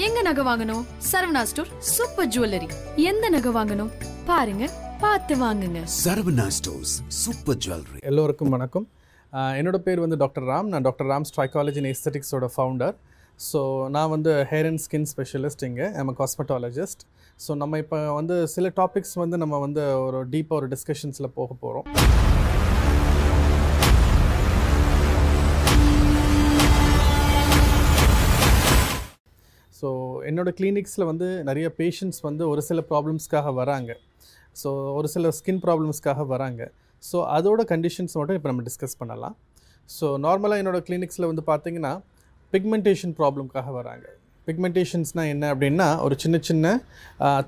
எங்க நகை வாங்கணும்? Saravana store super jewellery. எந்த நகை வாங்கணும்? பாருங்க பார்த்து வாங்குங்க. Saravana stores super jewellery. எல்லோருக்கும் வணக்கம். என்னோட பேர் வந்து டாக்டர் ராம். நான் டாக்டர் ராம் ஸ்ட்ரைக்காலஜி அண்ட் எஸ்தட்டிக்ஸோட ஃபவுண்டர் ஸோ நான் வந்து ஹேர் அண்ட் ஸ்கின் ஸ்பெஷலிஸ்ட் இங்கே. ஐம் காஸ்மெட்டாலஜிஸ்ட் ஸோ நம்ம இப்போ வந்து சில டாபிக்ஸ் வந்து நம்ம வந்து ஒரு டீப்பாக ஒரு டிஸ்கஷன்ஸில் போக போகிறோம் என்னோடய கிளினிக்ஸில் வந்து நிறைய பேஷண்ட்ஸ் வந்து ஒரு சில ப்ராப்ளம்ஸ்க்காக வராங்க. ஸோ ஒரு சில ஸ்கின் ப்ராப்ளம்ஸ்க்காக வராங்க. ஸோ அதோட கண்டிஷன்ஸ் மட்டும் இப்போ நம்ம டிஸ்கஸ் பண்ணலாம். ஸோ நார்மலாக என்னோடய கிளினிக்ஸில் வந்து பார்த்தீங்கன்னா பிக்மெண்டேஷன் ப்ராப்ளம்க்காக வராங்க. பிக்மெண்டேஷன்ஸ்னால் என்ன அப்படின்னா ஒரு சின்ன சின்ன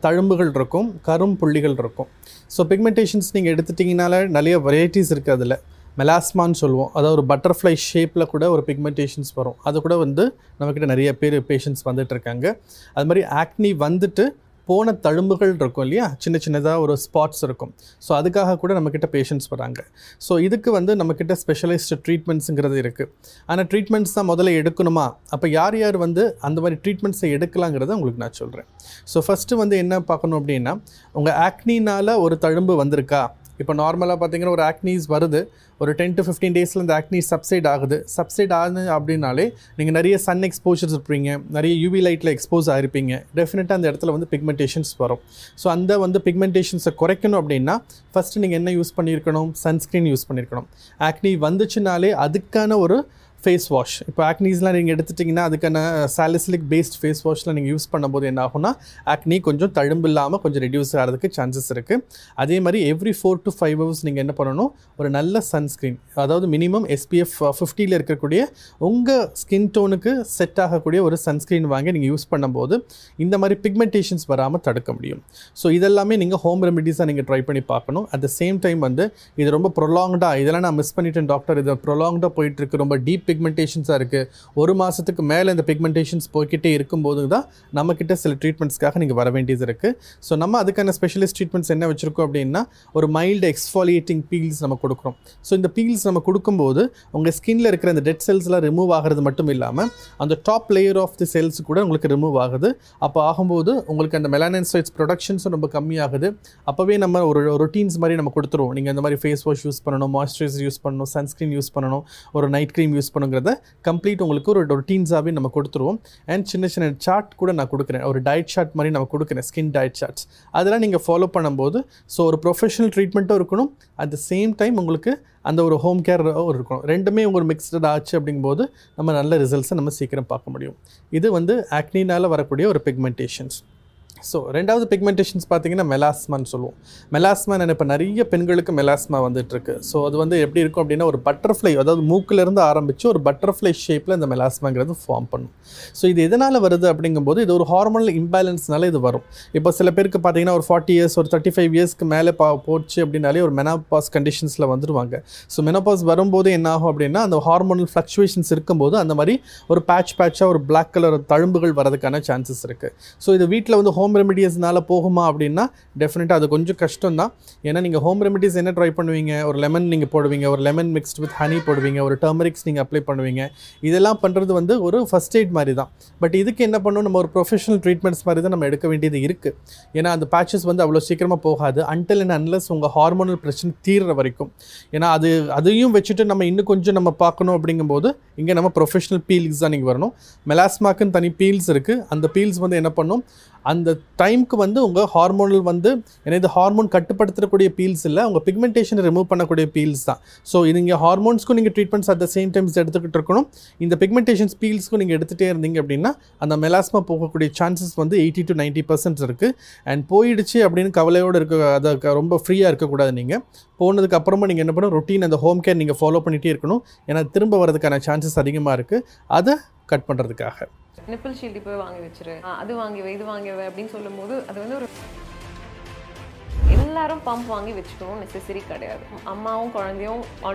தழும்புகள் இருக்கும் கரும் புள்ளிகள் இருக்கும். ஸோ பிக்மெண்டேஷன்ஸ் நீங்கள் எடுத்துட்டிங்கனால நிறைய வெரைட்டிஸ் இருக்குது அதில். மெலாஸ்மான்னு சொல்லுவோம். அதாவது ஒரு பட்டர்ஃப்ளை ஷேப்பில் கூட ஒரு பிக்மெண்டேஷன்ஸ் வரும். அது கூட வந்து நம்மக்கிட்ட நிறைய பேர் பேஷண்ட்ஸ் வந்துட்டு இருக்காங்க அது மாதிரி ஆக்னி வந்துட்டு போன தழும்புகள் இருக்கும் இல்லையா? சின்ன சின்னதாக ஒரு ஸ்பாட்ஸ் இருக்கும். ஸோ அதுக்காக கூட நம்மக்கிட்ட பேஷண்ட்ஸ் வராங்க. ஸோ இதுக்கு வந்து நம்மக்கிட்ட ஸ்பெஷலைஸ்டு ட்ரீட்மெண்ட்ஸுங்கிறது இருக்குது ஆனால் ட்ரீட்மெண்ட்ஸ் தான் முதல்ல எடுக்கணுமா? அப்போ யார் யார் வந்து அந்த மாதிரி ட்ரீட்மெண்ட்ஸை எடுக்கலாங்கிறத உங்களுக்கு நான் சொல்கிறேன் ஸோ ஃபஸ்ட்டு வந்து என்ன பார்க்கணும் அப்படின்னா உங்கள் ஆக்னினால் ஒரு தழும்பு வந்திருக்கா? இப்போ நார்மலாக பார்த்தீங்கன்னா ஒரு ஆக்னீஸ் வருது. ஒரு டென் டு ஃபிஃப்டீன் டேஸில் இந்த ஆக்னீஸ் சப்சைட் ஆகுது. சப்சைட் ஆகுது அப்படின்னாலே நீங்கள் நிறைய சன் எக்ஸ்போஷர்ஸ் இருப்பீங்க. நிறைய யூவி லைட்டில் எக்ஸ்போஸ் ஆகிருப்பீங்க டெஃபினட்டாக அந்த இடத்துல வந்து பிக்மெண்டேஷன்ஸ் வரும். ஸோ அந்த வந்து பிக்மெண்டேஷன்ஸை குறைக்கணும் அப்படின்னா ஃபஸ்ட்டு நீங்கள் என்ன யூஸ் பண்ணியிருக்கணும்? சன்ஸ்க்ரீன் யூஸ் பண்ணியிருக்கணும். ஆக்னி வந்துச்சுனாலே அதுக்கான ஒரு ஃபேஸ் வாஷ் இப்போ ஆக்னீஸ்லாம் நீங்கள் எடுத்துட்டிங்கன்னா அதுக்கான சாலிசிலிக் பேஸ்ட் ஃபேஸ் வாஷில் நீங்கள் யூஸ் பண்ணும்போது என்ன ஆகும்னா ஆக்னி கொஞ்சம் தழும்பு இல்லாமல் கொஞ்சம் ரெடியூஸ் ஆகிறதுக்கு சான்சஸ் இருக்குது அதே மாதிரி every four to five hours நீங்கள் என்ன பண்ணணும் ஒரு நல்ல சன்ஸ்க்ரீன் அதாவது மினிமம் எஸ்பிஎஃப் ஃபிஃப்டியில் இருக்கக்கூடிய உங்கள் ஸ்கின் டோனுக்கு செட் ஆகக்கூடிய ஒரு சன்ஸ்க்ரீன் வாங்கி நீங்கள் யூஸ் பண்ணும்போது இந்த மாதிரி பிக்மெண்டேஷன்ஸ் வராமல் தடுக்க முடியும். ஸோ இதெல்லாமே நீங்கள் ஹோம் ரெமெடிஸாக நீங்கள் ட்ரை பண்ணி பார்க்கணும். அட் த சேம் டைம் வந்து இது ரொம்ப ப்ரொலாங்டாக இதெல்லாம் நான் மிஸ் பண்ணிட்டேன் டாக்டர் இது ப்ரொலாங்டாக போயிட்டுருக்கு ரொம்ப டீப் பிக்மெண்டேஷன்ஸாக இருக்குது ஒரு மாதத்துக்கு மேலே இந்த பிக்மெண்டேஷன்ஸ் போய்கிட்டே இருக்கும்போது தான் நம்மக்கிட்ட சில ட்ரீட்மெண்ட்ஸ்க்காக நீங்கள் வர வேண்டியது இருக்குது ஸோ நம்ம அதுக்கான ஸ்பெஷலிஸ்ட் ட்ரீட்மெண்ட்ஸ் என்ன வச்சுருக்கோம் அப்படின்னா ஒரு மைல்டு எக்ஸ்ஃபாலியேட்டிங் பீல்ஸ் நம்ம கொடுக்குறோம். ஸோ இந்த பீல்ஸ் நம்ம கொடுக்கும்போது உங்கள் ஸ்கின்ல இருக்கிற அந்த டெட் செல்ஸ்லாம் ரிமூவ் ஆகிறது மட்டும் இல்லாமல் அந்த top layer of the cells கூட உங்களுக்கு ரிமூவ் ஆகுது. அப்போ ஆகும்போது உங்களுக்கு அந்த மெலானன்சைட்ஸ் ப்ரொடக்ஷன்ஸும் ரொம்ப கம்மியாகுது. அப்போவே நம்ம ஒரு ரொட்டீன்ஸ் மாதிரி நம்ம கொடுத்துருவோம். நீங்கள் இந்த மாதிரி ஃபேஸ் வாஷ் யூஸ் பண்ணணும் மாய்ஸ்சரைசர் யூஸ் பண்ணணும் சன்ஸ்க்ரீன் யூஸ் பண்ணணும் ஒரு நைட் க்ரீம் யூஸ் பண்ணணுங்கிறத கம்ப்ளீட் உங்களுக்கு ஒரு ரொட்டீன்ஸாகவே நம்ம கொடுத்துருவோம். அண்ட் சின்ன சின்ன சார்ட் கூட நான் கொடுக்குறேன். ஒரு டயட் சார்ட் மாதிரி நம்ம கொடுக்குறேன் ஸ்கின் டயட் சார்ட்ஸ் அதெல்லாம் நீங்கள் ஃபாலோ பண்ணும்போது ஸோ ஒரு ப்ரொஃபஷனல் ட்ரீட்மெண்ட்டும் இருக்கணும். அட் த சேம் டைம் உங்களுக்கு அந்த ஒரு ஹோம் கேர் இருக்கணும். ரெண்டுமே உங்களுக்கு மிக்ஸ்டு ஆச்சு அப்படிங்கும்போது நம்ம நல்ல ரிசல்ட்ஸை நம்ம சீக்கிரம் பார்க்க முடியும். இது வந்து ஆக்னினால் வரக்கூடிய ஒரு பிக்மெண்டேஷன்ஸ் ஸோ ரெண்டாவது பிக்மெண்டேஷன்ஸ் பார்த்தீங்கன்னா மெலாஸ்மான்னு சொல்லுவோம். மெலாஸ்மா இப்போ நிறைய பெண்களுக்கு மெலாஸ்மா வந்துட்டுருக்கு. ஸோ அது வந்து எப்படி இருக்கும் அப்படின்னா ஒரு பட்டர்ஃப்ளை அதாவது மூக்கிலேருந்து ஆரம்பித்து ஒரு பட்டர்ஃப்ளை ஷேப்பில் இந்த மெலாஸ்மாங்கிறது ஃபார்ம் பண்ணும். ஸோ இது எதனால் வருது அப்படிங்கும்போது இது ஒரு ஹார்மோனல் இம்பேலன்ஸ்னால இது வரும். இப்போ சில பேருக்கு பார்த்தீங்கன்னா ஒரு ஃபார்ட்டி இயர்ஸ் ஒரு தேர்ட்டி ஃபைவ் இயர்ஸ்க்கு மேலே பா போச்சு அப்படின்னாலே ஒரு மெனாபாஸ் கண்டிஷன்ஸில் வந்துடுவாங்க ஸோ மெனோபாஸ் வரும்போது என்ன ஆகும் அப்படின்னா அந்த ஹார்மோனல் ஃப்ளக்சுவேஷன்ஸ் இருக்கும்போது அந்த மாதிரி ஒரு பேட்ச் பேட்சாக ஒரு பிளாக் கலர் தழும்புகள் வரதுக்கான சான்சஸ் இருக்குது ஸோ இது வீட்டில் வந்து ஹோம் ஹோம் ரெமெடிஸ்னால போகுமா அப்படின்னா டெஃபினட்டாக அது கொஞ்சம் கஷ்டம் தான் ஏன்னா நீங்கள் ஹோம் ரெமிடிஸ் என்ன ட்ரை பண்ணுவீங்க? ஒரு லெமன் நீங்கள் போடுவீங்க ஒரு லெமன் மிக்ஸ்ட் வித் ஹனி போடுவீங்க ஒரு டர்மரிக்ஸ் நீங்கள் அப்ளை பண்ணுவீங்க. இதெல்லாம் பண்ணுறது வந்து ஒரு ஃபஸ்ட் எய்ட் மாதிரி தான் பட் இதுக்கு என்ன பண்ணணும்? நம்ம ஒரு ப்ரொஃபஷனல் ட்ரீட்மெண்ட்ஸ் மாதிரி தான் நம்ம எடுக்க வேண்டியது இருக்குது ஏன்னா அந்த பேச்சஸ் வந்து அவ்வளோ சீக்கிரமாக போகாது. அன்டில் அண்ட் அன்லஸ் உங்கள் ஹார்மோனல் பிரச்சனை தீர்ற வரைக்கும். ஏன்னா அது அதையும் வச்சுட்டு நம்ம இன்னும் கொஞ்சம் நம்ம பார்க்கணும் அப்படிங்கும்போது இங்கே நம்ம ப்ரொஃபஷனல் பீல்ஸ் தான் நீங்கள் வரணும். மெலாஸ்மாக்குன்னு தனி பீல்ஸ் இருக்குது அந்த பீல்ஸ் வந்து என்ன பண்ணும்? அந்த டைம்க்கு வந்து உங்கள் ஹார்மோனல் வந்து ஏன்னா இது ஹார்மோன் கட்டுப்படுத்தக்கூடிய பீல்ஸ் இல்லை உங்கள் பிக்மெண்டேஷனை ரிமூவ் பண்ணக்கூடிய பீல்ஸ் தான். ஸோ இது இங்கே ஹார்மோன்ஸ்க்கும் நீங்கள் treatments at the same times எடுத்துக்கிட்டு இருக்கணும். இந்த பிக்மெண்டேஷன்ஸ் பீல்ஸ்க்கும் நீங்கள் எடுத்துகிட்டே இருந்தீங்க அப்படின்னா அந்த மெலாஸ்மா போகக்கூடிய சான்சஸ் வந்து எயிட்டி டு நைன்ட்டி பர்சன்ட் இருக்குது அண்ட் போயிடுச்சு அப்படின்னு கவலையோடு இருக்க அதை க- ரொம்ப ஃப்ரீயாக இருக்கக்கூடாது நீங்கள் போனதுக்கு அப்புறமா நீங்கள் என்ன பண்ணணும் ரொட்டீன் அந்த ஹோம் கேர் நீங்கள் ஃபாலோ பண்ணிகிட்டே இருக்கணும். ஏன்னா திரும்ப வரதுக்கான சான்சஸ் அதிகமாக இருக்குது அதை கட் பண்ணுறதுக்காக நிப்பிள் ஷீல்டு போய் வாங்கி வச்சிரு. அது வாங்கி வை இது வாங்கி வை அப்படின்னு சொல்லும்போது அது வந்து ஒரு எல்லாரும் பம்ப் வாங்கி வச்சுக்கணும் நெசசரி கிடையாது. அம்மாவும் குழந்தையும்